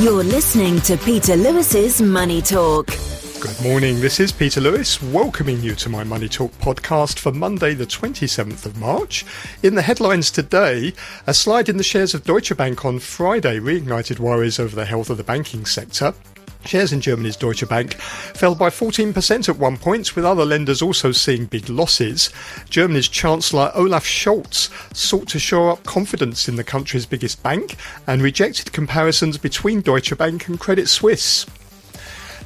You're listening to Peter Lewis's Money Talk. Good morning, this is Peter Lewis, welcoming you to my Money Talk podcast for Monday, the 27th of March. In the headlines today, a slide in the shares of Deutsche Bank on Friday reignited worries over the health of the banking sector. Shares in Germany's Deutsche Bank fell by 14% at one point, with other lenders also seeing big losses. Germany's Chancellor Olaf Scholz sought to shore up confidence in the country's biggest bank and rejected comparisons between Deutsche Bank and Credit Suisse.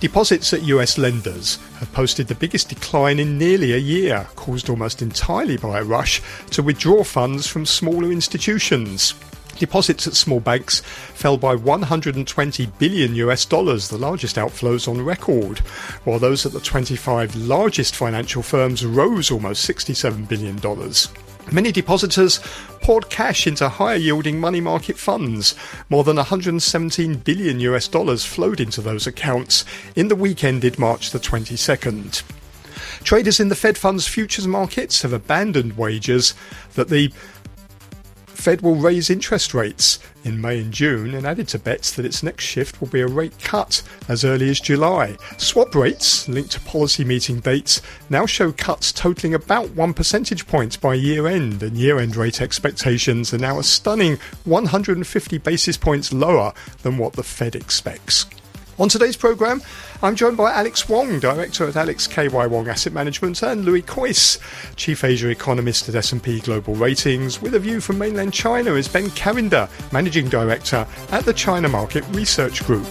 Deposits at US lenders have posted the biggest decline in nearly a year, caused almost entirely by a rush to withdraw funds from smaller institutions. Deposits at small banks fell by 120 billion US dollars, the largest outflows on record, while those at the 25 largest financial firms rose almost 67 billion dollars. Many depositors poured cash into higher yielding money market funds. More than 117 billion US dollars flowed into those accounts in the week ended March the 22nd. Traders in the Fed funds futures markets have abandoned wagers that the Fed will raise interest rates in May and June and added to bets that its next shift will be a rate cut as early as July. Swap rates, linked to policy meeting dates, now show cuts totaling about one percentage point by year end, and year end rate expectations are now a stunning 150 basis points lower than what the Fed expects. On today's programme, I'm joined by Alex Wong, Director at Alex KY Wong Asset Management, and Louis Kuijs, Chief Asia Economist at S&P Global Ratings. With a view from mainland China is Ben Cavender, Managing Director at the China Market Research Group.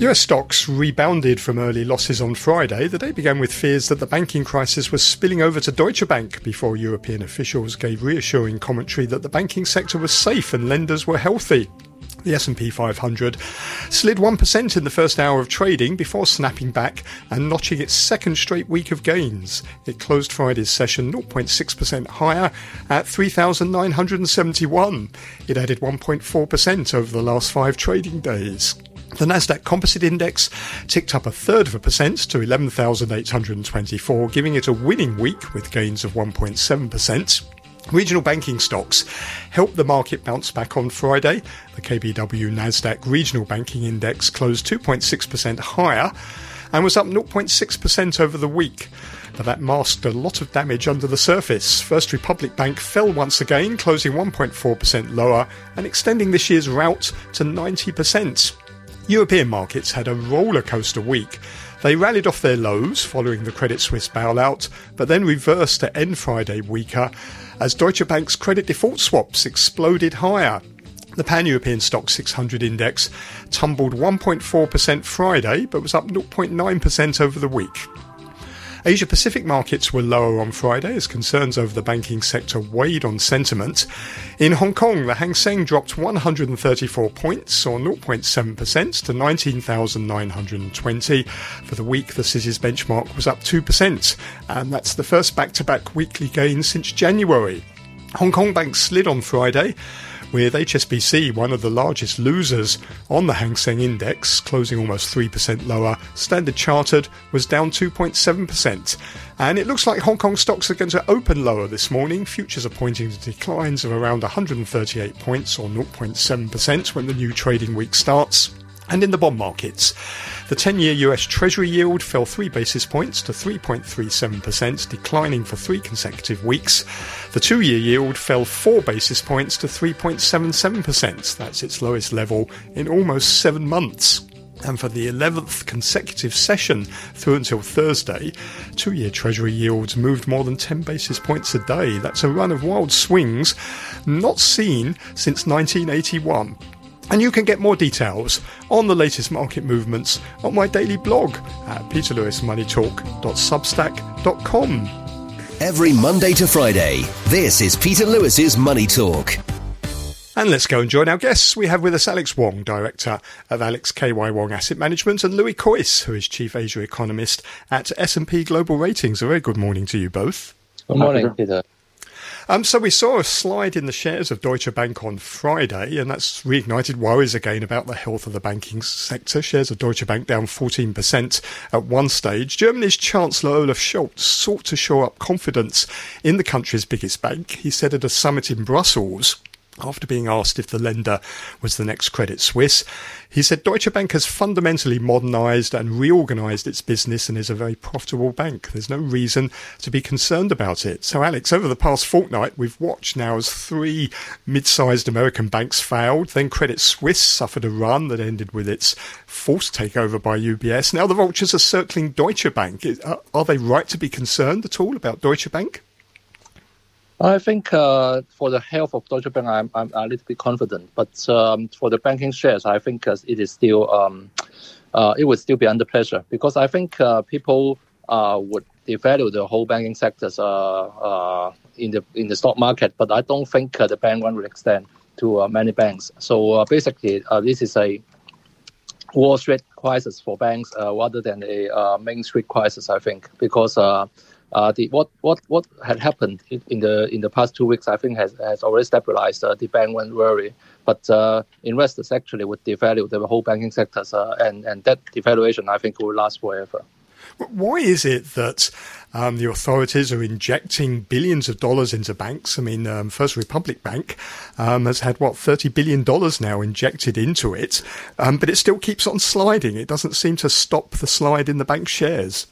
US stocks rebounded from early losses on Friday. The day began with fears that the banking crisis was spilling over to Deutsche Bank before European officials gave reassuring commentary that the banking sector was safe and lenders were healthy. The S&P 500 slid 1% in the first hour of trading before snapping back and notching its second straight week of gains. It closed Friday's session 0.6% higher at 3,971. It added 1.4% over the last five trading days. The Nasdaq Composite Index ticked up a third of a percent to 11,824, giving it a winning week with gains of 1.7%. Regional banking stocks helped the market bounce back on Friday. The KBW Nasdaq Regional Banking Index closed 2.6% higher and was up 0.6% over the week. But that masked a lot of damage under the surface. First Republic Bank fell once again, closing 1.4% lower and extending this year's rout to 90%. European markets had a roller coaster week. They rallied off their lows following the Credit Suisse bailout, but then reversed to end Friday weaker as Deutsche Bank's credit default swaps exploded higher. The Pan European Stoxx 600 index tumbled 1.4% Friday, but was up 0.9% over the week. Asia Pacific markets were lower on Friday as concerns over the banking sector weighed on sentiment. In Hong Kong, the Hang Seng dropped 134 points, or 0.7%, to 19,920. For the week, the city's benchmark was up 2%, and that's the first back to back weekly gain since January. Hong Kong banks slid on Friday with HSBC one of the largest losers on the Hang Seng Index, closing almost 3% lower. Standard Chartered was down 2.7%. And it looks like Hong Kong stocks are going to open lower this morning. Futures are pointing to declines of around 138 points or 0.7% when the new trading week starts. And in the bond markets, the 10 year US Treasury yield fell 3 basis points to 3.37%, declining for three consecutive weeks. The 2 year yield fell 4 basis points to 3.77%. That's its lowest level in almost seven months. And for the 11th consecutive session through until Thursday, two year Treasury yields moved more than 10 basis points a day. That's a run of wild swings not seen since 1981. And you can get more details on the latest market movements on my daily blog at peterlewismoneytalk.substack.com. Every Monday to Friday, this is Peter Lewis's Money Talk. And let's go and join our guests. We have with us Alex Wong, Director of Alex KY Wong Asset Management, and Louis Kuijs, who is Chief Asia Economist at S&P Global Ratings. A very good morning to you both. Good morning, Peter. Um, so we saw a slide in the shares of Deutsche Bank on Friday, and that's reignited worries again about the health of the banking sector. Shares of Deutsche Bank down 14% at one stage. Germany's Chancellor Olaf Scholz sought to shore up confidence in the country's biggest bank. He said at a summit in Brussels after being asked if the lender was the next Credit Suisse. He said Deutsche Bank has fundamentally modernised and reorganised its business and is a very profitable bank. There's no reason to be concerned about it. So, Alex, over the past fortnight, we've watched now as three mid sized American banks failed. Then Credit Suisse suffered a run that ended with its forced takeover by UBS. Now the vultures are circling Deutsche Bank. Are they right to be concerned at all about Deutsche Bank? I think uh, for the health of Deutsche Bank, I'm, I'm a little bit confident. But um, for the banking shares, I think uh, it is still um, uh, it would still be under pressure because I think uh, people uh, would devalue the whole banking sectors uh, in the in the stock market. But I don't think the bank run will extend to many banks. So basically, this is a Wall Street crisis for banks rather than a Main Street crisis. I think because uh, the what what what had happened in the in the past two weeks, I think has has already stabilized uh, the bank went worry. But uh, investors actually would devalue the whole banking sectors, uh, and and that devaluation I think will last forever. Why is it that um, the authorities are injecting billions of dollars into banks? I mean, um, First Republic Bank um, has had what thirty billion dollars now injected into it, um, but it still keeps on sliding. It doesn't seem to stop the slide in the bank shares.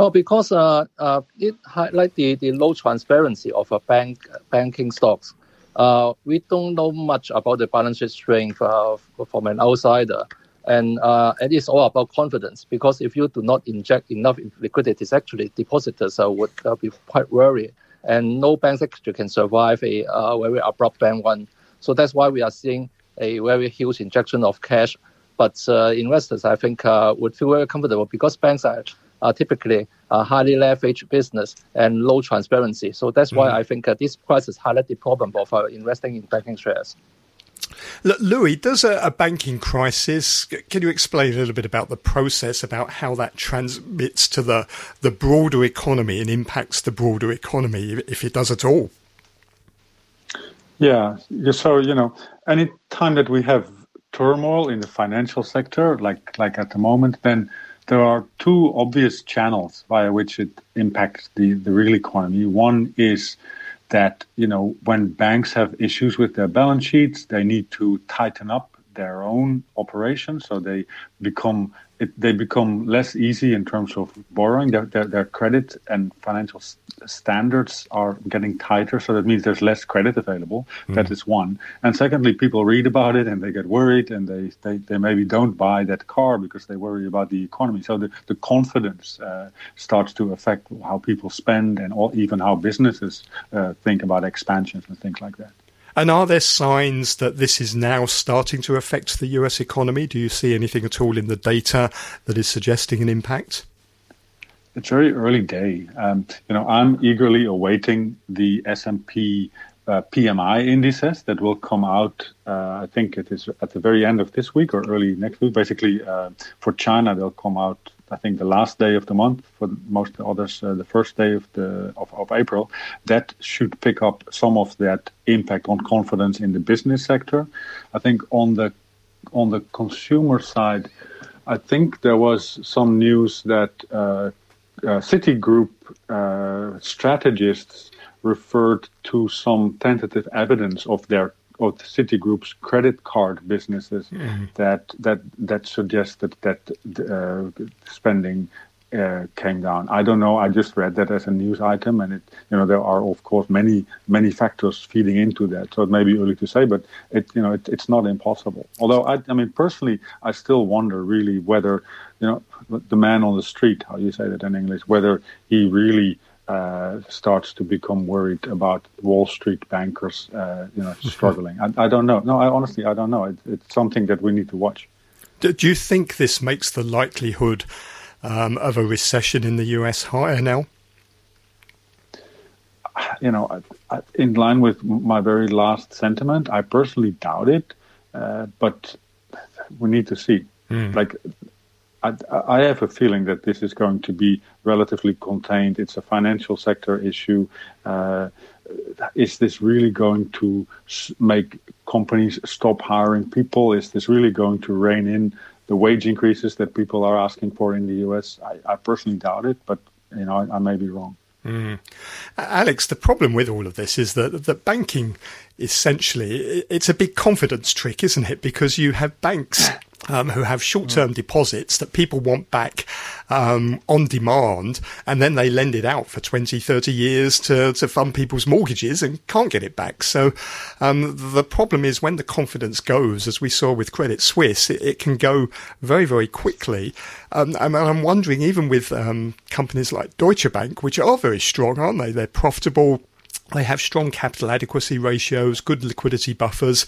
Oh, because uh, uh, it highlight the, the low transparency of a bank banking stocks. Uh, we don't know much about the balance sheet strength uh, from an outsider, and uh, it is all about confidence. Because if you do not inject enough liquidity, actually depositors uh, would uh, be quite worried, and no bank actually can survive a uh, very abrupt bank run. So that's why we are seeing a very huge injection of cash. But uh, investors, I think, uh, would feel very comfortable because banks are are typically a highly leveraged business and low transparency. So that's why mm-hmm. I think uh, this crisis highlighted the problem of uh, investing in banking shares. Louis, does a, a, banking crisis? Can you explain a little bit about the process, about how that transmits to the the broader economy and impacts the broader economy, if it does at all? Yeah. So you know, any time that we have turmoil in the financial sector, like like at the moment, then there are two obvious channels via which it impacts the, the real economy. One is that, you know, when banks have issues with their balance sheets, they need to tighten up their own operations, so they become it, they become less easy in terms of borrowing. Their, their, their credit and financial standards are getting tighter, so that means there's less credit available. Mm. That is one. And secondly, people read about it and they get worried, and they, they, they maybe don't buy that car because they worry about the economy. So the, the confidence uh, starts to affect how people spend and all, even how businesses uh, think about expansions and things like that. And are there signs that this is now starting to affect the US economy? Do you see anything at all in the data that is suggesting an impact? It's very early day. Um, you know, I'm eagerly awaiting the S&P uh, PMI indices that will come out. Uh, I think it is at the very end of this week or early next week. Basically, uh, for China, they'll come out I think the last day of the month for most others, uh, the first day of the of, of April, that should pick up some of that impact on confidence in the business sector. I think on the on the consumer side, I think there was some news that uh, uh, Citigroup uh, strategists referred to some tentative evidence of their of Citigroup's credit card businesses mm-hmm. that that that suggested that uh, spending uh, came down. I don't know. I just read that as a news item, and it you know there are of course many many factors feeding into that. So it may be early to say, but it you know it, it's not impossible. Although I, I mean personally, I still wonder really whether you know the man on the street, how you say that in English, whether he really uh, starts to become worried about Wall Street bankers, uh, you know, struggling. I, I, don't know. No, I honestly, I don't know. It, it's something that we need to watch. Do, do you think this makes the likelihood um, of a recession in the US higher now? You know, in line with my very last sentiment, I personally doubt it, uh, but we need to see. Mm. Like I, have a feeling that this is going to be relatively contained. It's a financial sector issue. Uh, is this really going to make companies stop hiring people? Is this really going to rein in the wage increases that people are asking for in the US? I, I personally doubt it, but you know, I, I may be wrong. Mm. Alex, the problem with all of this is that the banking essentially it's a big confidence trick, isn't it? Because you have banks um, who have short-term mm. deposits that people want back um, on demand, and then they lend it out for 20, 30 years to, to fund people's mortgages and can't get it back. So um, the problem is when the confidence goes, as we saw with Credit Suisse, it, it can go very, very quickly. Um, and I'm wondering, even with um, companies like Deutsche Bank, which are very strong, aren't they? They're profitable. They have strong capital adequacy ratios, good liquidity buffers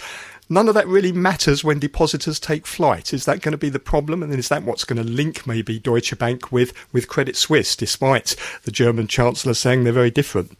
none of that really matters when depositors take flight. Is that going to be the problem? And is that what's going to link maybe Deutsche Bank with, with Credit Suisse, despite the German Chancellor saying they're very different?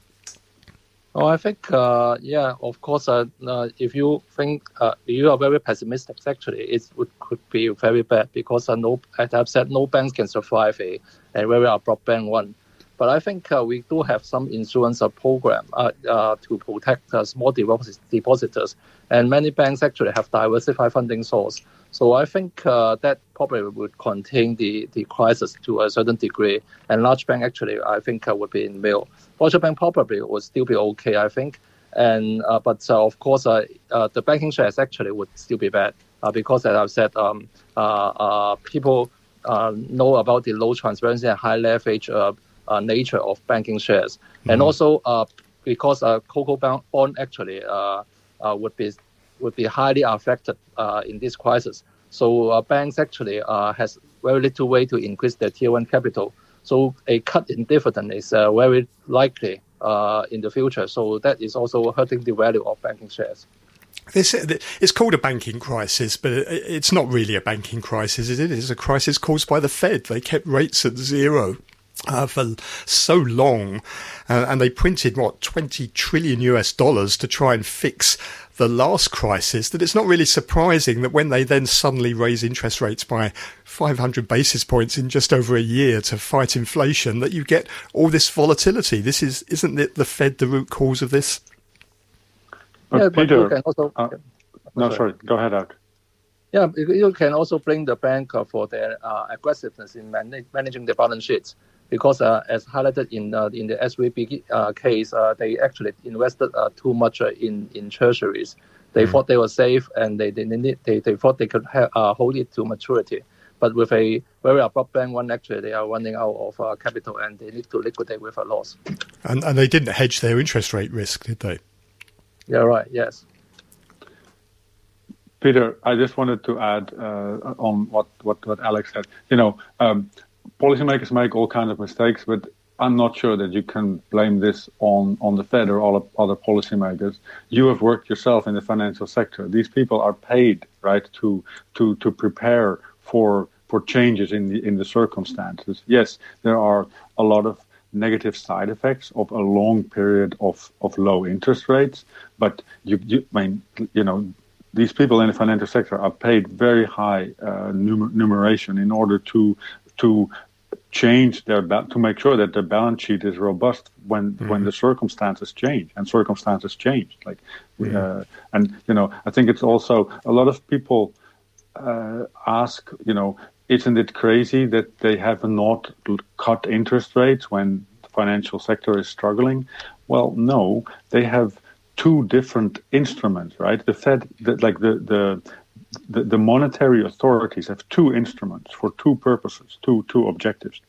Oh, I think, uh, yeah, of course, uh, uh, if you think uh, you are very pessimistic, actually, it would, could be very bad because, uh, no, as I've said, no banks can survive a, a very abrupt bank run. But I think uh, we do have some insurance program to protect small depositors and many banks actually have diversified funding source. So I think uh, that probably would contain the, the crisis to a certain degree. And large bank actually, I think, uh, would be in middle. Deutsche Bank probably would still be okay, I think. And uh, but uh, of course, uh, uh, the banking shares actually would still be bad because, as I've said, um, people know about the low transparency and high leverage nature of banking shares, mm-hmm. and also because uh, CoCo bond actually uh, would be would be highly affected uh, in this crisis. So uh, banks actually has very little way to increase their tier one capital. So a cut in dividend is very likely in the future. So that is also hurting the value of banking shares. This, it's called a banking crisis, but it's not really a banking crisis, is it? It's a crisis caused by the Fed. They kept rates at zero uh, for so long, uh, and they printed what 20 trillion US dollars to try and fix the last crisis. That it's not really surprising that when they then suddenly raise interest rates by 500 basis points in just over a year to fight inflation, that you get all this volatility. This is isn't it the Fed the root cause of this? But yeah, Peter, but also, uh, no, sorry. sorry, go ahead, Out. Yeah, you can also blame the bank for their uh, aggressiveness in man- managing the balance sheets because uh, as highlighted in uh, in the SVB uh, case, uh, they actually invested uh, too much uh, in in treasuries. They mm. thought they were safe and they they, they, they thought they could ha- hold it to maturity. But with a very abrupt bank run, actually, they are running out of capital and they need to liquidate with a loss. And, and they didn't hedge their interest rate risk, did they? Yeah, right. Yes. Peter, I just wanted to add uh, on what, what, what Alex said. You know, um, policymakers make all kinds of mistakes, but I'm not sure that you can blame this on, on the Fed or all other policymakers. You have worked yourself in the financial sector. These people are paid, right, to to to prepare for for changes in the in the circumstances. Yes, there are a lot of negative side effects of a long period of, of low interest rates, but you, you I mean you know these people in the financial sector are paid very high uh, numer- numeration in order to to change their ba- to make sure that their balance sheet is robust when mm-hmm. when the circumstances change and circumstances change like uh, and you know i think it's also a lot of people uh, ask you know isn't it crazy that they have not cut interest rates when the financial sector is struggling? Well no they have two different instruments right? The fed the, like the the the, the monetary authorities have two instruments for two purposes, two two objectives.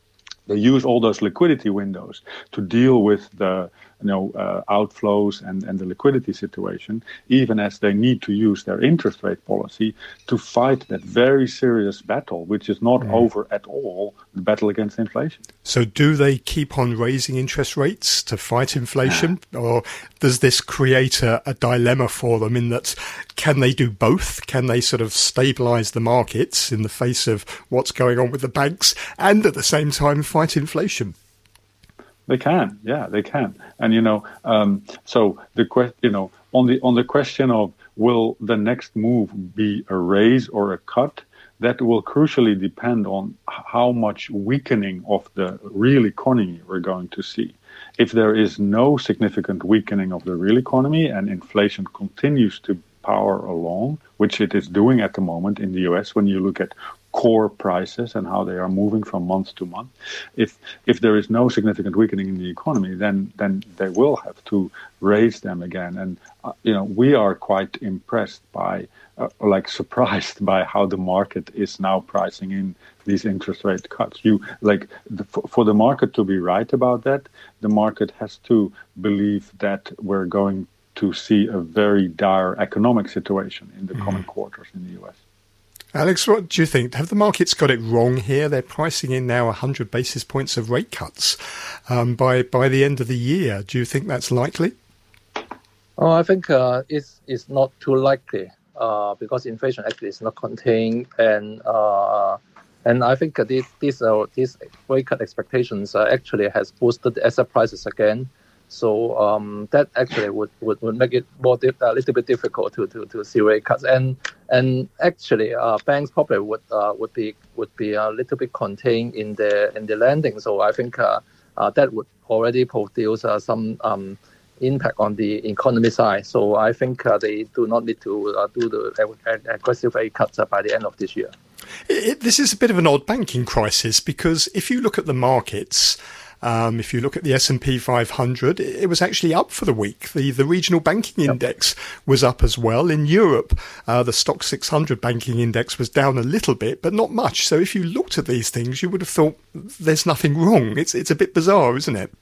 They use all those liquidity windows to deal with the you know, uh, outflows and, and the liquidity situation, even as they need to use their interest rate policy to fight that very serious battle, which is not mm. over at all, the battle against inflation. So, do they keep on raising interest rates to fight inflation, or does this create a, a dilemma for them in that can they do both? Can they sort of stabilize the markets in the face of what's going on with the banks and at the same time fight inflation? They can, yeah, they can. And you know, um, so the question, you know, on the on the question of will the next move be a raise or a cut, that will crucially depend on how much weakening of the real economy we're going to see. if there is no significant weakening of the real economy and inflation continues to power along, which it is doing at the moment in the US when you look at core prices and how they are moving from month to month. If if there is no significant weakening in the economy, then then they will have to raise them again. And uh, you know we are quite impressed by, uh, like surprised by how the market is now pricing in these interest rate cuts. You like the, for the market to be right about that, the market has to believe that we're going to see a very dire economic situation in the mm. coming quarters in the US. Alex, what do you think? Have the markets got it wrong here? They're pricing in now 100 basis points of rate cuts um, by by the end of the year. Do you think that's likely? Oh, I think uh, it's it's not too likely uh, because inflation actually is not contained, and uh, and I think this this uh, these rate cut expectations uh, actually has boosted asset prices again. So um, that actually would, would, would make it more a little bit difficult to, to, to see rate cuts. And and actually, uh, banks probably would uh, would be would be a little bit contained in the in the lending. So I think uh, uh that would already produce uh, some um, impact on the economy side. So I think uh, they do not need to do the aggressive rate cuts by the end of this year. It, this is a bit of an odd banking crisis because if you look at the markets. Um, if you look at the S&P 500, it was actually up for the week. The the regional banking index was up as well. In Europe, uh, the Stoxx 600 banking index was down a little bit, but not much. So if you looked at these things, you would have thought there's nothing wrong. It's it's a bit bizarre, isn't it?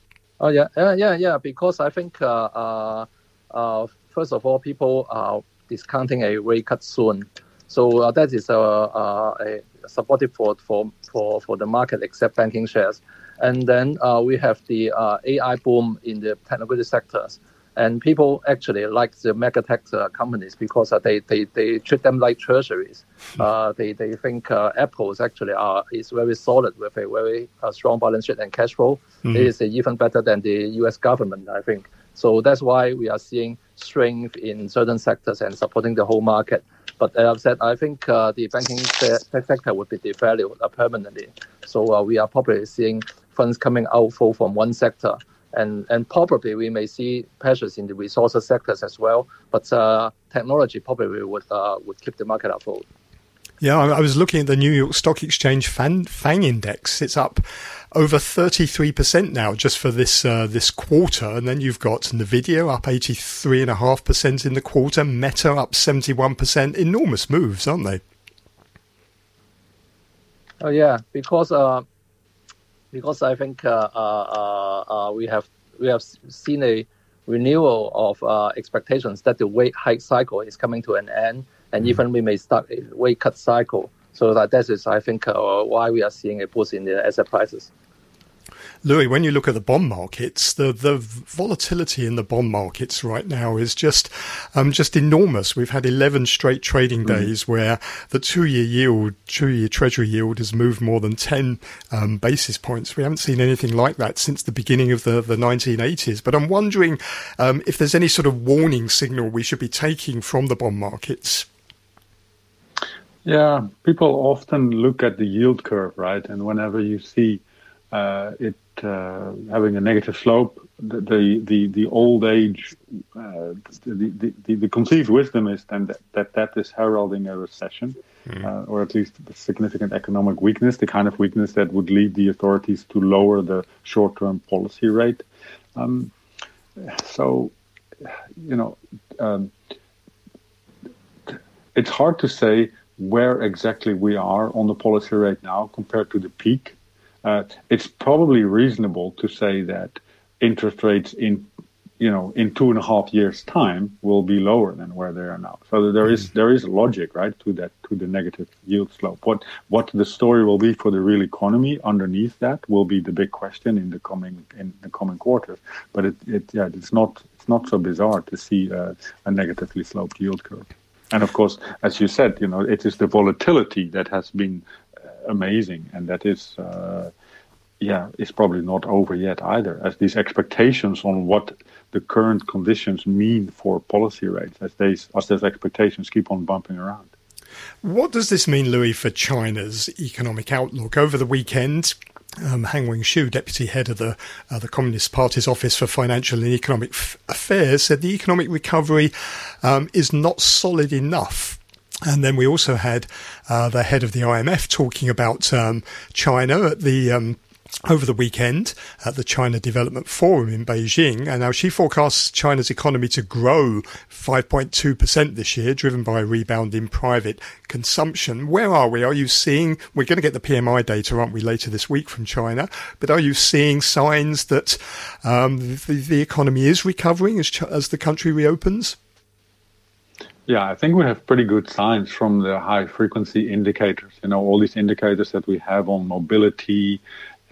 Oh yeah, yeah, yeah, yeah. Because I think uh, uh, uh first of all, people are discounting a rate cut soon. So uh, that is a, a, a supportive for, for, for, for the market, except banking shares. And then uh, we have the uh, AI boom in the technology sectors. And people actually like the mega tech uh, companies because uh, they, they, they treat them like treasuries. They, they think uh, Apple's actually are, is very solid with a very strong balance sheet and cash flow. Mm-hmm. It is even better than the US government, I think. So that's why we are seeing strength in certain sectors and supporting the whole market. But as I've said, I think uh, the banking sector would be devalued permanently. So uh, we are probably seeing funds coming outflow from one sector. And, and probably we may see pressures in the resources sectors as well. But uh, technology probably would, uh, would keep the market afloat. Yeah, I was looking at the New York Stock Exchange FAN, FANG index. It's up over 33% now just for this uh, this quarter. And then you've got Nvidia up 83.5% in the quarter, Meta up 71%. Enormous moves, aren't they? Oh, yeah, because uh, because I think uh, uh, uh, we have we have seen a renewal of uh, expectations that the rate hike cycle is coming to an end, and mm-hmm. even we may start a rate cut cycle. So that that is, I think, why we are seeing a boost in the asset prices. Louis, when you look at the bond markets, the the volatility in the bond markets right now is just um, just enormous. We've had eleven straight trading mm-hmm. days mm. where the two year yield, two year Treasury yield, has moved more than ten um, basis points. We haven't seen anything like that since the beginning of the the 1980s. But I'm wondering um, if there's any sort of warning signal we should be taking from the bond markets. Yeah, people often look at the yield curve, right? And whenever you see uh, it uh, having a negative slope, the the the, the old age, uh, the, the, the conceived wisdom is then that that, that is heralding a recession, mm. or at least significant economic weakness, the kind of weakness that would lead the authorities to lower the short-term policy rate. Um, so, you know, um, it's hard to say where exactly we are on the policy rate now compared to the peak uh, it's probably reasonable to say that interest rates in you know in two and a half years time will be lower than where they are now. So there is mm-hmm. there is logic right to that to the negative yield slope. What what the story will be for the real economy underneath that will be the big question in the coming in the coming quarters. But it, it yeah it's not it's not so bizarre to see uh, a negatively sloped yield curve. And of course as you said you know it is the volatility that has been amazing, and that is, uh, yeah, is probably not over yet either. As these expectations on what the current conditions mean for policy rates, as these as those expectations keep on bumping around. What does this mean, Louis, for China's economic outlook? Over the weekend, um, Han Wenxiu, deputy head of the uh, the Communist Party's Office for Financial and Economic F- Affairs, said the economic recovery um, is not solid enough. And then we also had uh, the head of the IMF talking about um, China at the um, over the weekend at the China Development Forum in Beijing. And now she forecasts China's economy to grow 5.2% this year, driven by a rebound in private consumption. Where are we? Are you seeing, we're going to get the PMI data, aren't we, later this week from China, but are you seeing signs that um, the, the, economy is recovering as, as the country reopens? Yeah, I think we have pretty good signs from the high frequency indicators. You know, all these indicators that we have on mobility,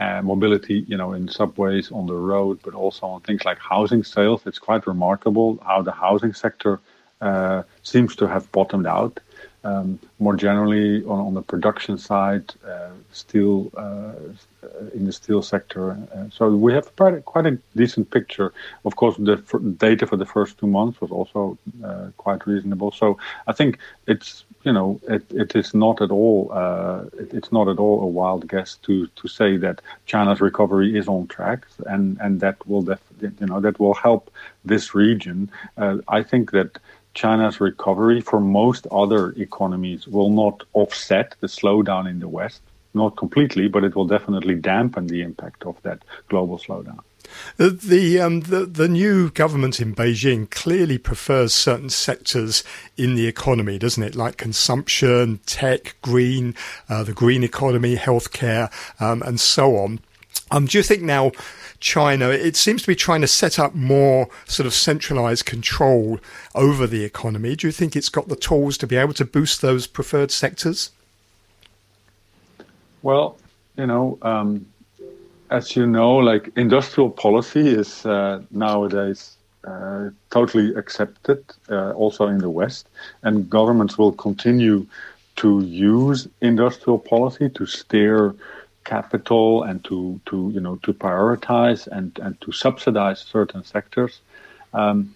uh, mobility, you know, in subways, on the road, but also on things like housing sales. It's quite remarkable how the housing sector uh, seems to have bottomed out. Um, more generally, on, on, the production side, uh, steel uh, in the steel sector. Uh, so we have quite a, quite a decent picture. Of course, the data for the first two months was also uh, quite reasonable. So I think it's you know it, it is not at all uh, it, it's not at all a wild guess to to say that China's recovery is on track and and that will def- you know that will help this region. I think that China's recovery for most other economies will not offset the slowdown in the West. Not completely, but it will definitely dampen the impact of that global slowdown. The um, the, the new government in Beijing clearly prefers certain sectors in the economy, doesn't it? Like consumption, tech, green, uh, the green economy, healthcare, um, and so on. Um, do you think now China, it seems to be trying to set up more sort of centralized control over the economy. Do you think it's got the tools to be able to boost those preferred sectors? Well, you know, um, as you know, like industrial policy is uh, nowadays uh, totally accepted, uh, also in the West, and governments will continue to use industrial policy to steer capital and to, to you know to prioritize and, and to subsidize certain sectors. Um,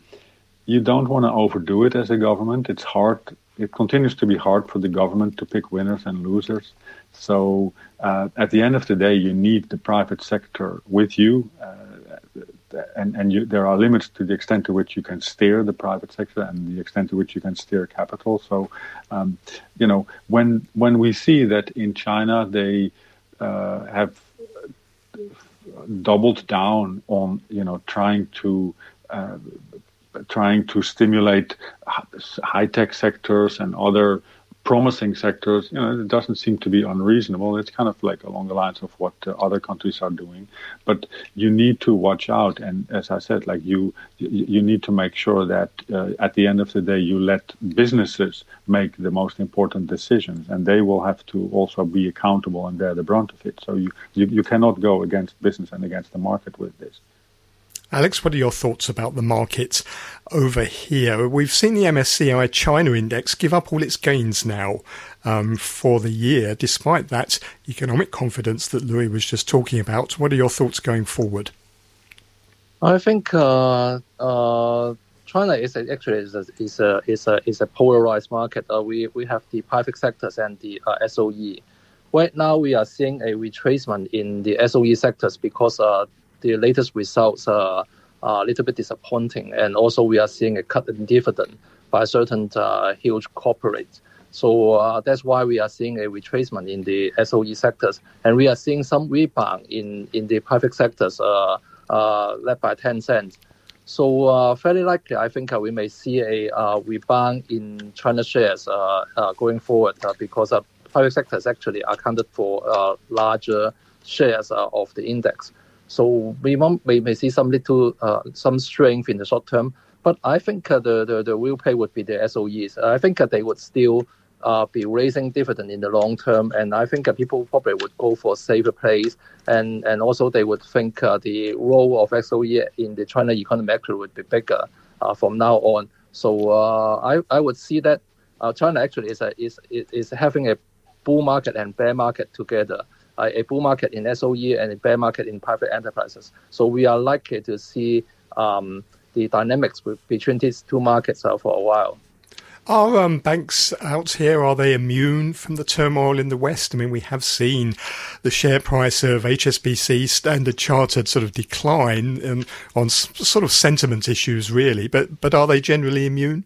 you don't want to overdo it as a government. It's hard. It continues to be hard for the government to pick winners and losers. So uh, at the end of the day, you need the private sector with you. Uh, and and you, there are limits to the extent to which you can steer the private sector and the extent to which you can steer capital. So, um, you know, when when we see that in China they uh, have doubled down on you know trying to uh, trying to stimulate high tech sectors and other promising sectors, you know, it doesn't seem to be unreasonable. It's kind of like along the lines of what uh, other countries are doing, but you need to watch out. And as I said, like you, you need to make sure that uh, at the end of the day, you let businesses make the most important decisions, and they will have to also be accountable and bear the brunt of it. So you, you, you cannot go against business and against the market with this. Alex, what are your thoughts about the market over here? We've seen the MSCI China index give up all its gains now um, for the year, despite that economic confidence that Louis was just talking about. What are your thoughts going forward? I think uh, uh, China is actually is a, is a is a is a polarized market. Uh, we we have the private sectors and the uh, SOE. Right now, we are seeing a retracement in the SOE sectors because uh, the latest results are, a little bit disappointing. And also, we are seeing a cut in dividend by certain uh, huge corporates. So uh, that's why we are seeing a retracement in the SOE sectors, and we are seeing some rebound in, in the private sectors, uh, uh, led by Tencent. So uh, fairly likely, I think uh, we may see a rebound in China shares going forward because private sectors actually accounted for larger shares of the index. So we, may see some little uh, some strength in the short term, but I think uh, the, real pay would be the SOEs. I think uh, they would still be raising dividend in the long term, and I think people probably would go for safer plays, and, also they would think the role of SOE in the China economy actually would be bigger from now on. So I, I would see that China actually is, a, is, is having a bull market and bear market together a bull market in SOE and a bear market in private enterprises. So we are likely to see um, the dynamics between these two markets uh, for a while. Are um, banks out here, are they immune from the turmoil in the West? I mean, we have seen the share price of HSBC, Standard Chartered, sort of decline um, on s- sort of sentiment issues, really. But, but are they generally immune?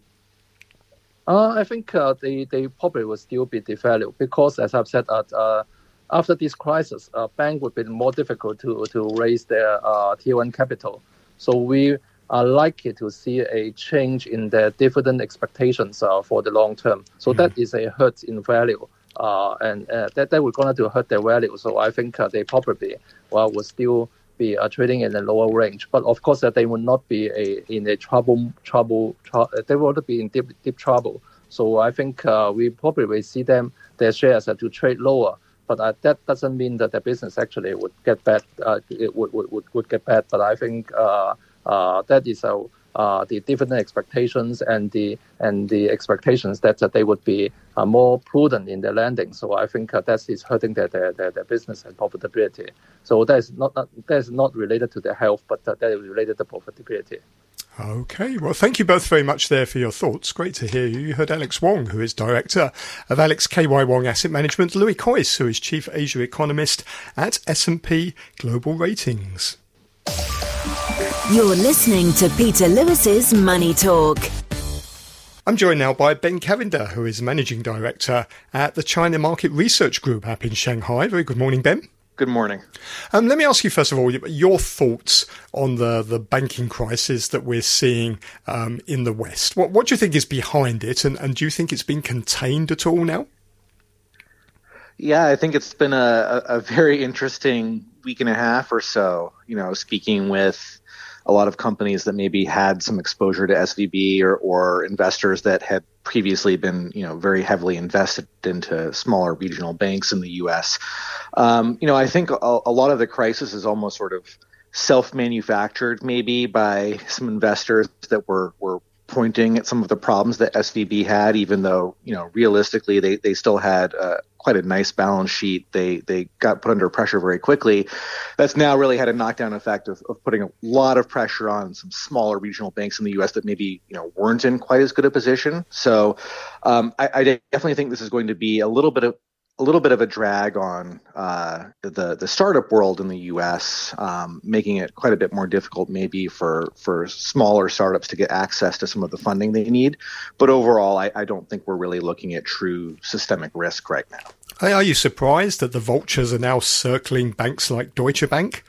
Uh, I think uh, they, they probably will still be devalued because, as I've said, uh, after this crisis, uh, bank would be more difficult to, to raise their uh, tier one capital. So we are likely to see a change in their dividend expectations uh, for the long term. So mm. that is a hurt in value. Uh, and uh, that, that will going to hurt their value. So I think uh, they probably well will still be uh, trading in a lower range. But of course, they will not be a, in a trouble trouble. Tr- they will not be in deep deep trouble. So I think we probably will see them their shares to trade lower but uh, that doesn't mean that the business actually would get bad. Uh, it would, would, would get bad. But I think uh, uh that is uh, uh, the dividend expectations and the and the expectations that they would be more prudent in their lending. So I think that is hurting their, their, their, their, business and profitability. So that is not, that is not related to their health, but that is related to profitability. Okay, well, thank you both very much there for your thoughts. Great to hear you. You heard Alex Wong, who is director of Alex KY Wong Asset Management, Louis Kuijs, who is chief Asia economist at S&P Global Ratings. You're listening to Peter Lewis's Money Talk. I'm joined now by Ben Cavender, who is managing director at the China Market Research Group up in Shanghai. Very good morning, Ben. Good morning. Um, let me ask you first of all your thoughts on the, the banking crisis that we're seeing um, in the West. What, what do you think is behind it, and, and do you think it's been contained at all now? Yeah, I think it's been a, a very interesting week and a half or so. You know, speaking with a lot of companies that maybe had some exposure to SVB or, or investors that had previously been, you know, very heavily invested into smaller regional banks in the U.S. Um, you know, I think a, a lot of the crisis is almost sort of self-manufactured, maybe by some investors that were were pointing at some of the problems that SVB had, even though you know realistically they they still had uh, quite a nice balance sheet. They they got put under pressure very quickly. That's now really had a knockdown effect of, of putting a lot of pressure on some smaller regional banks in the U.S. that maybe you know weren't in quite as good a position. So um, I, I definitely think this is going to be a little bit of a little bit of a drag on uh, the the startup world in the U.S., um, making it quite a bit more difficult, maybe for for smaller startups to get access to some of the funding they need. But overall, I, I don't think we're really looking at true systemic risk right now. Are you surprised that the vultures are now circling banks like Deutsche Bank?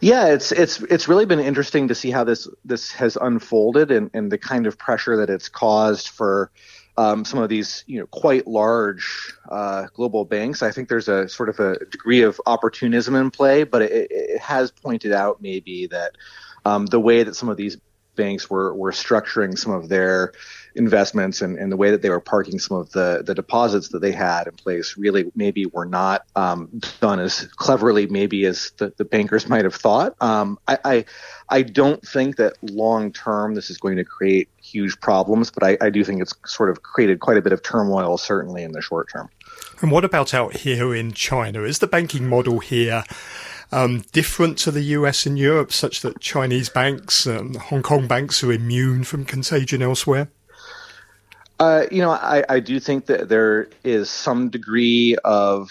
Yeah, it's it's it's really been interesting to see how this this has unfolded and, and the kind of pressure that it's caused for um, some of these, you know, quite large uh, global banks. I think there's a sort of a degree of opportunism in play, but it, it has pointed out maybe that um, the way that some of these banks were were structuring some of their investments and, and the way that they were parking some of the, the deposits that they had in place really maybe were not um, done as cleverly maybe as the, the bankers might have thought. Um, I, I, I don't think that long term this is going to create huge problems, but I, I do think it's sort of created quite a bit of turmoil certainly in the short term. And what about out here in China? Is the banking model here um, different to the US and Europe, such that Chinese banks, um, Hong Kong banks, are immune from contagion elsewhere? Uh, you know, I, I do think that there is some degree of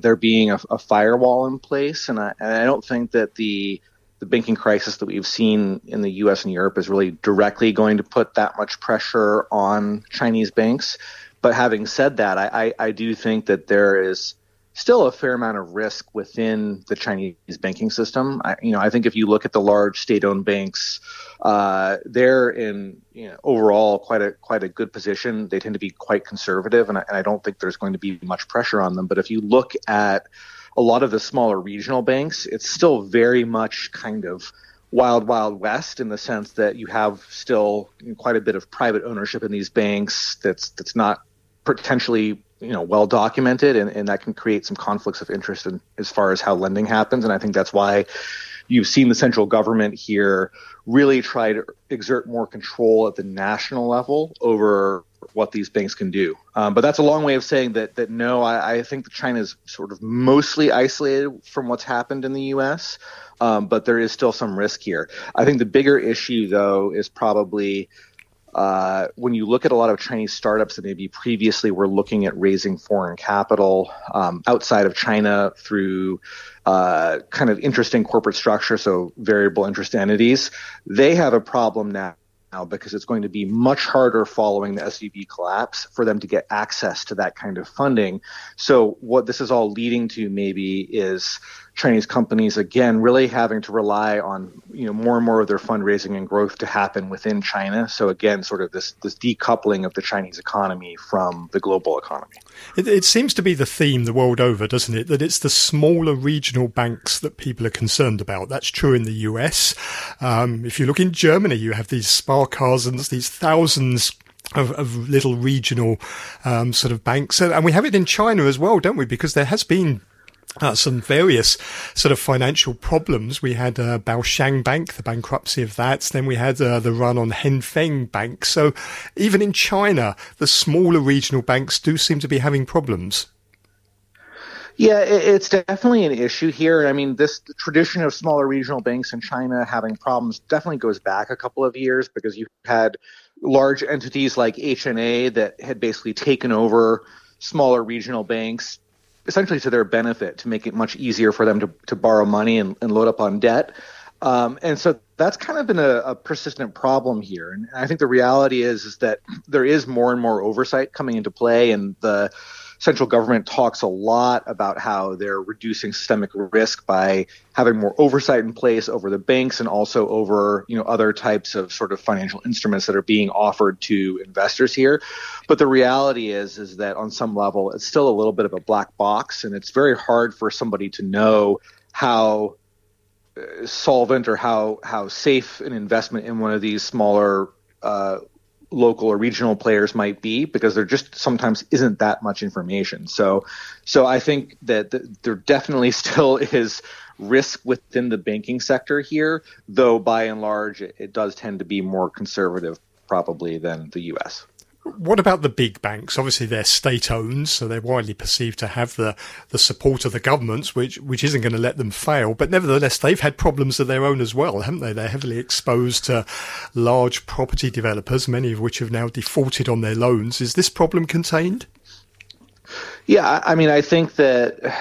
there being a, a, firewall in place, and I, and I don't think that the the banking crisis that we've seen in the U.S. and Europe is really directly going to put that much pressure on Chinese banks. But having said that, I, I, I do think that there is still a fair amount of risk within the Chinese banking system. I, you know, I think if you look at the large state-owned banks, uh, they're in you know, overall quite a quite a good position. They tend to be quite conservative, and I, and I don't think there's going to be much pressure on them. But if you look at a lot of the smaller regional banks, it's still very much kind of wild, wild west in the sense that you have still quite a bit of private ownership in these banks. That's that's not potentially you know well documented and, and that can create some conflicts of interest in, as far as how lending happens and i think that's why you've seen the central government here really try to exert more control at the national level over what these banks can do. Um, but that's a long way of saying that that no, I, I, think China is sort of mostly isolated from what's happened in the U.S. Um, but there is still some risk here. I think the bigger issue, though, is probably uh, when you look at a lot of Chinese startups that maybe previously were looking at raising foreign capital um, outside of China through uh, kind of interesting corporate structure, so variable interest entities, they have a problem now now because it's going to be much harder following the SVB collapse for them to get access to that kind of funding. So what this is all leading to maybe is Chinese companies again really having to rely on you know more and more of their fundraising and growth to happen within China. So again, sort of this this decoupling of the Chinese economy from the global economy. It, it seems to be the theme the world over, doesn't it? That it's the smaller regional banks that people are concerned about. That's true in the US. Um, if you look in Germany, you have these Sparkassen, these thousands of, of, little regional um, sort of banks. And we have it in China as well, don't we? Because there has been uh, some various sort of financial problems. We had uh, Baoshang Bank, the bankruptcy of that. Then we had uh, the run on Hengfeng Bank. So even in China, the smaller regional banks do seem to be having problems. Yeah, it's definitely an issue here. I mean, this tradition of smaller regional banks in China having problems definitely goes back a couple of years because you had large entities like HNA that had basically taken over smaller regional banks essentially to their benefit to make it much easier for them to, to borrow money and, and load up on debt. Um, and so that's kind of been a, a, persistent problem here. And I think the reality is is that there is more and more oversight coming into play, and the central government talks a lot about how they're reducing systemic risk by having more oversight in place over the banks and also over you know other types of sort of financial instruments that are being offered to investors here. But the reality is is that on some level it's still a little bit of a black box, and it's very hard for somebody to know how uh, solvent or how how safe an investment in one of these smaller uh, local or regional players might be because there just sometimes isn't that much information. So, so I think that there definitely still is risk within the banking sector here, though by and large it, it does tend to be more conservative probably than the U.S what about the big banks? Obviously, they're state owned, so they're widely perceived to have the, the support of the governments, which which isn't going to let them fail. But nevertheless, they've had problems of their own as well, haven't they? They're heavily exposed to large property developers, many of which have now defaulted on their loans. Is this problem contained? Yeah, I mean, I think that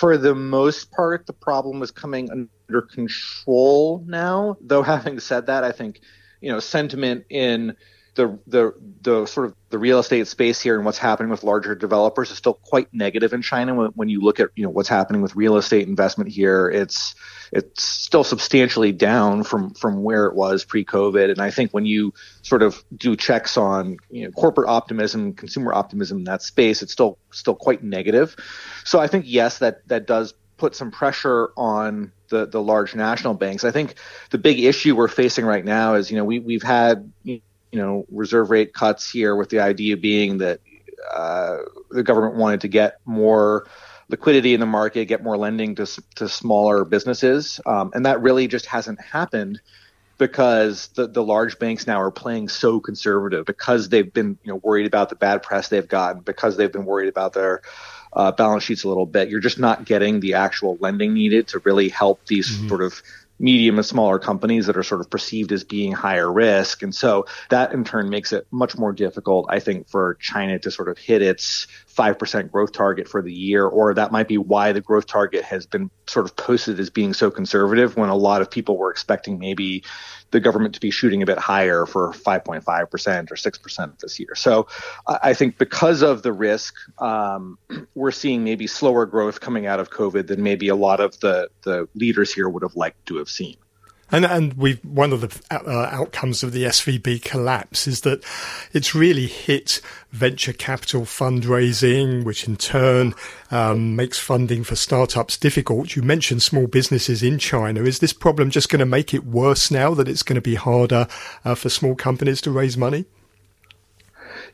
for the most part, the problem is coming under control now. Though, having said that, I think you know sentiment in the the the sort of the real estate space here and what's happening with larger developers is still quite negative in China. When, when you look at you know what's happening with real estate investment here, it's it's still substantially down from from where it was pre-COVID. And I think when you sort of do checks on you know, corporate optimism, consumer optimism in that space, it's still still quite negative. So I think yes, that that does put some pressure on the the large national banks. I think the big issue we're facing right now is you know we we've had you know reserve rate cuts here, with the idea being that uh, the government wanted to get more liquidity in the market, get more lending to to smaller businesses, um, and that really just hasn't happened because the, the large banks now are playing so conservative because they've been you know worried about the bad press they've gotten because they've been worried about their uh, balance sheets a little bit. You're just not getting the actual lending needed to really help these mm-hmm. sort of medium and smaller companies that are sort of perceived as being higher risk. And so that in turn makes it much more difficult, I think, for China to sort of hit its 5% growth target for the year, or that might be why the growth target has been sort of posted as being so conservative when a lot of people were expecting maybe the government to be shooting a bit higher for 5.5% or 6% this year. So I think because of the risk, um, we're seeing maybe slower growth coming out of COVID than maybe a lot of the, the leaders here would have liked to have seen. And and we one of the uh, outcomes of the SVB collapse is that it's really hit venture capital fundraising, which in turn um, makes funding for startups difficult. You mentioned small businesses in China. Is this problem just going to make it worse now that it's going to be harder uh, for small companies to raise money?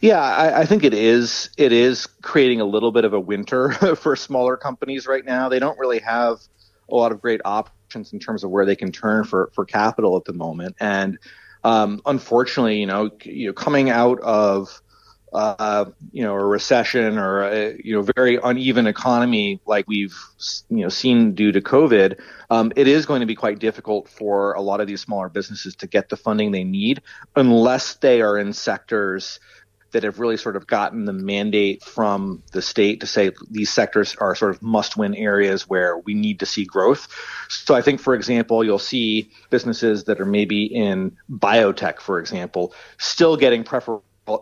Yeah, I, I, think it is. It is creating a little bit of a winter for smaller companies right now. They don't really have a lot of great op- options in terms of where they can turn for for capital at the moment. And um, unfortunately, you know, you know, coming out of uh, you know, a recession or a, you know, very uneven economy like we've you know seen due to COVID, um, it is going to be quite difficult for a lot of these smaller businesses to get the funding they need unless they are in sectors that have really sort of gotten the mandate from the state to say these sectors are sort of must win areas where we need to see growth. So I think, for example, you'll see businesses that are maybe in biotech, for example, still getting prefer-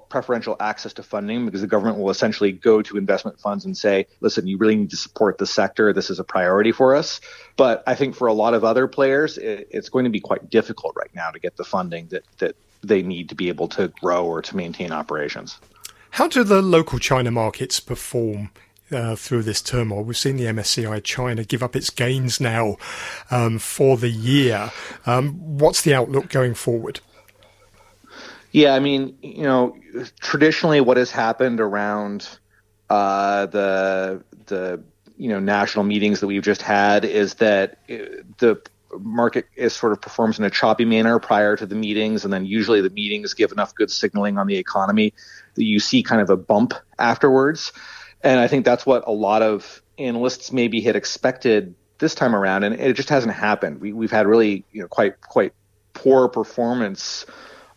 preferential access to funding because the government will essentially go to investment funds and say, listen, you really need to support the sector. This is a priority for us. But I think for a lot of other players, it, it's going to be quite difficult right now to get the funding that, that they need to be able to grow or to maintain operations. How do the local China markets perform uh, through this turmoil. We've seen the MSCI China give up its gains now um, for the year. Um, what's the outlook going forward? Yeah, I mean, you know, traditionally, what has happened around uh, the the you know national meetings that we've just had is that uh, the market is sort of performs in a choppy manner prior to the meetings, and then usually the meetings give enough good signaling on the economy that you see kind of a bump afterwards. And I think that's what a lot of analysts maybe had expected this time around, and it just hasn't happened. We, we've had really you know quite quite poor performance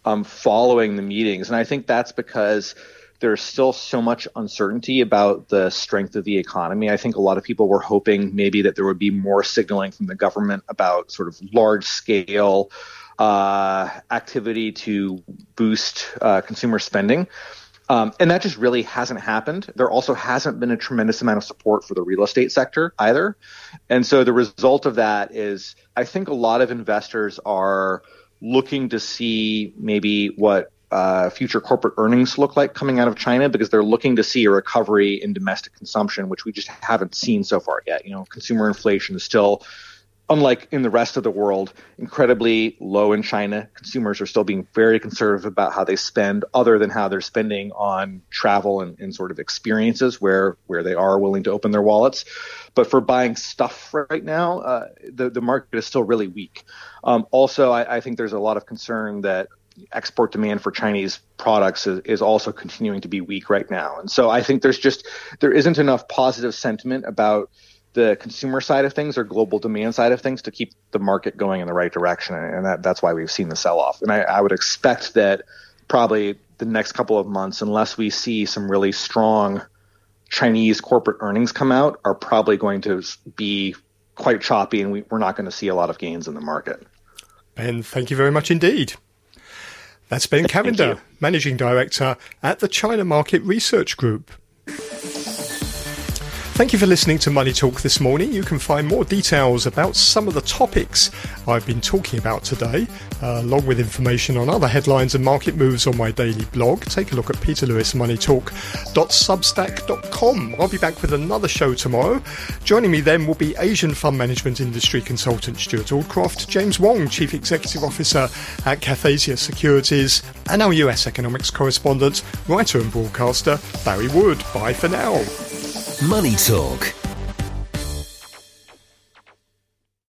um, following the meetings, and I think that's because there's still so much uncertainty about the strength of the economy. I think a lot of people were hoping maybe that there would be more signaling from the government about sort of large scale uh, activity to boost uh, consumer spending. Um, and that just really hasn't happened. There also hasn't been a tremendous amount of support for the real estate sector either. And so the result of that is I think a lot of investors are looking to see maybe what uh, future corporate earnings look like coming out of China because they're looking to see a recovery in domestic consumption, which we just haven't seen so far yet. You know, consumer inflation is still, unlike in the rest of the world, incredibly low in China. Consumers are still being very conservative about how they spend, other than how they're spending on travel and, and sort of experiences where where they are willing to open their wallets. But for buying stuff right now, uh, the the market is still really weak. Um, also, I, I think there's a lot of concern that export demand for Chinese products is, is, also continuing to be weak right now. And so I think there's just there isn't enough positive sentiment about the consumer side of things or global demand side of things to keep the market going in the right direction. And that, that's why we've seen the sell off. And I, I would expect that probably the next couple of months, unless we see some really strong Chinese corporate earnings come out, are probably going to be quite choppy, and we, we're not going to see a lot of gains in the market. Ben, thank you very much indeed. That's Ben Cavender, Managing Director at the China Market Research Group. Thank you for listening to Money Talk this morning. You can find more details about some of the topics I've been talking about today, uh, along with information on other headlines and market moves on my daily blog. Take a look at peterlewismoneytalk.substack.com. I'll be back with another show tomorrow. Joining me then will be Asian fund management industry consultant Stuart Aldcroft, James Wong, Chief Executive Officer at Cathasia Securities, and our US economics correspondent, writer and broadcaster Barry Wood. Bye for now. Money Talk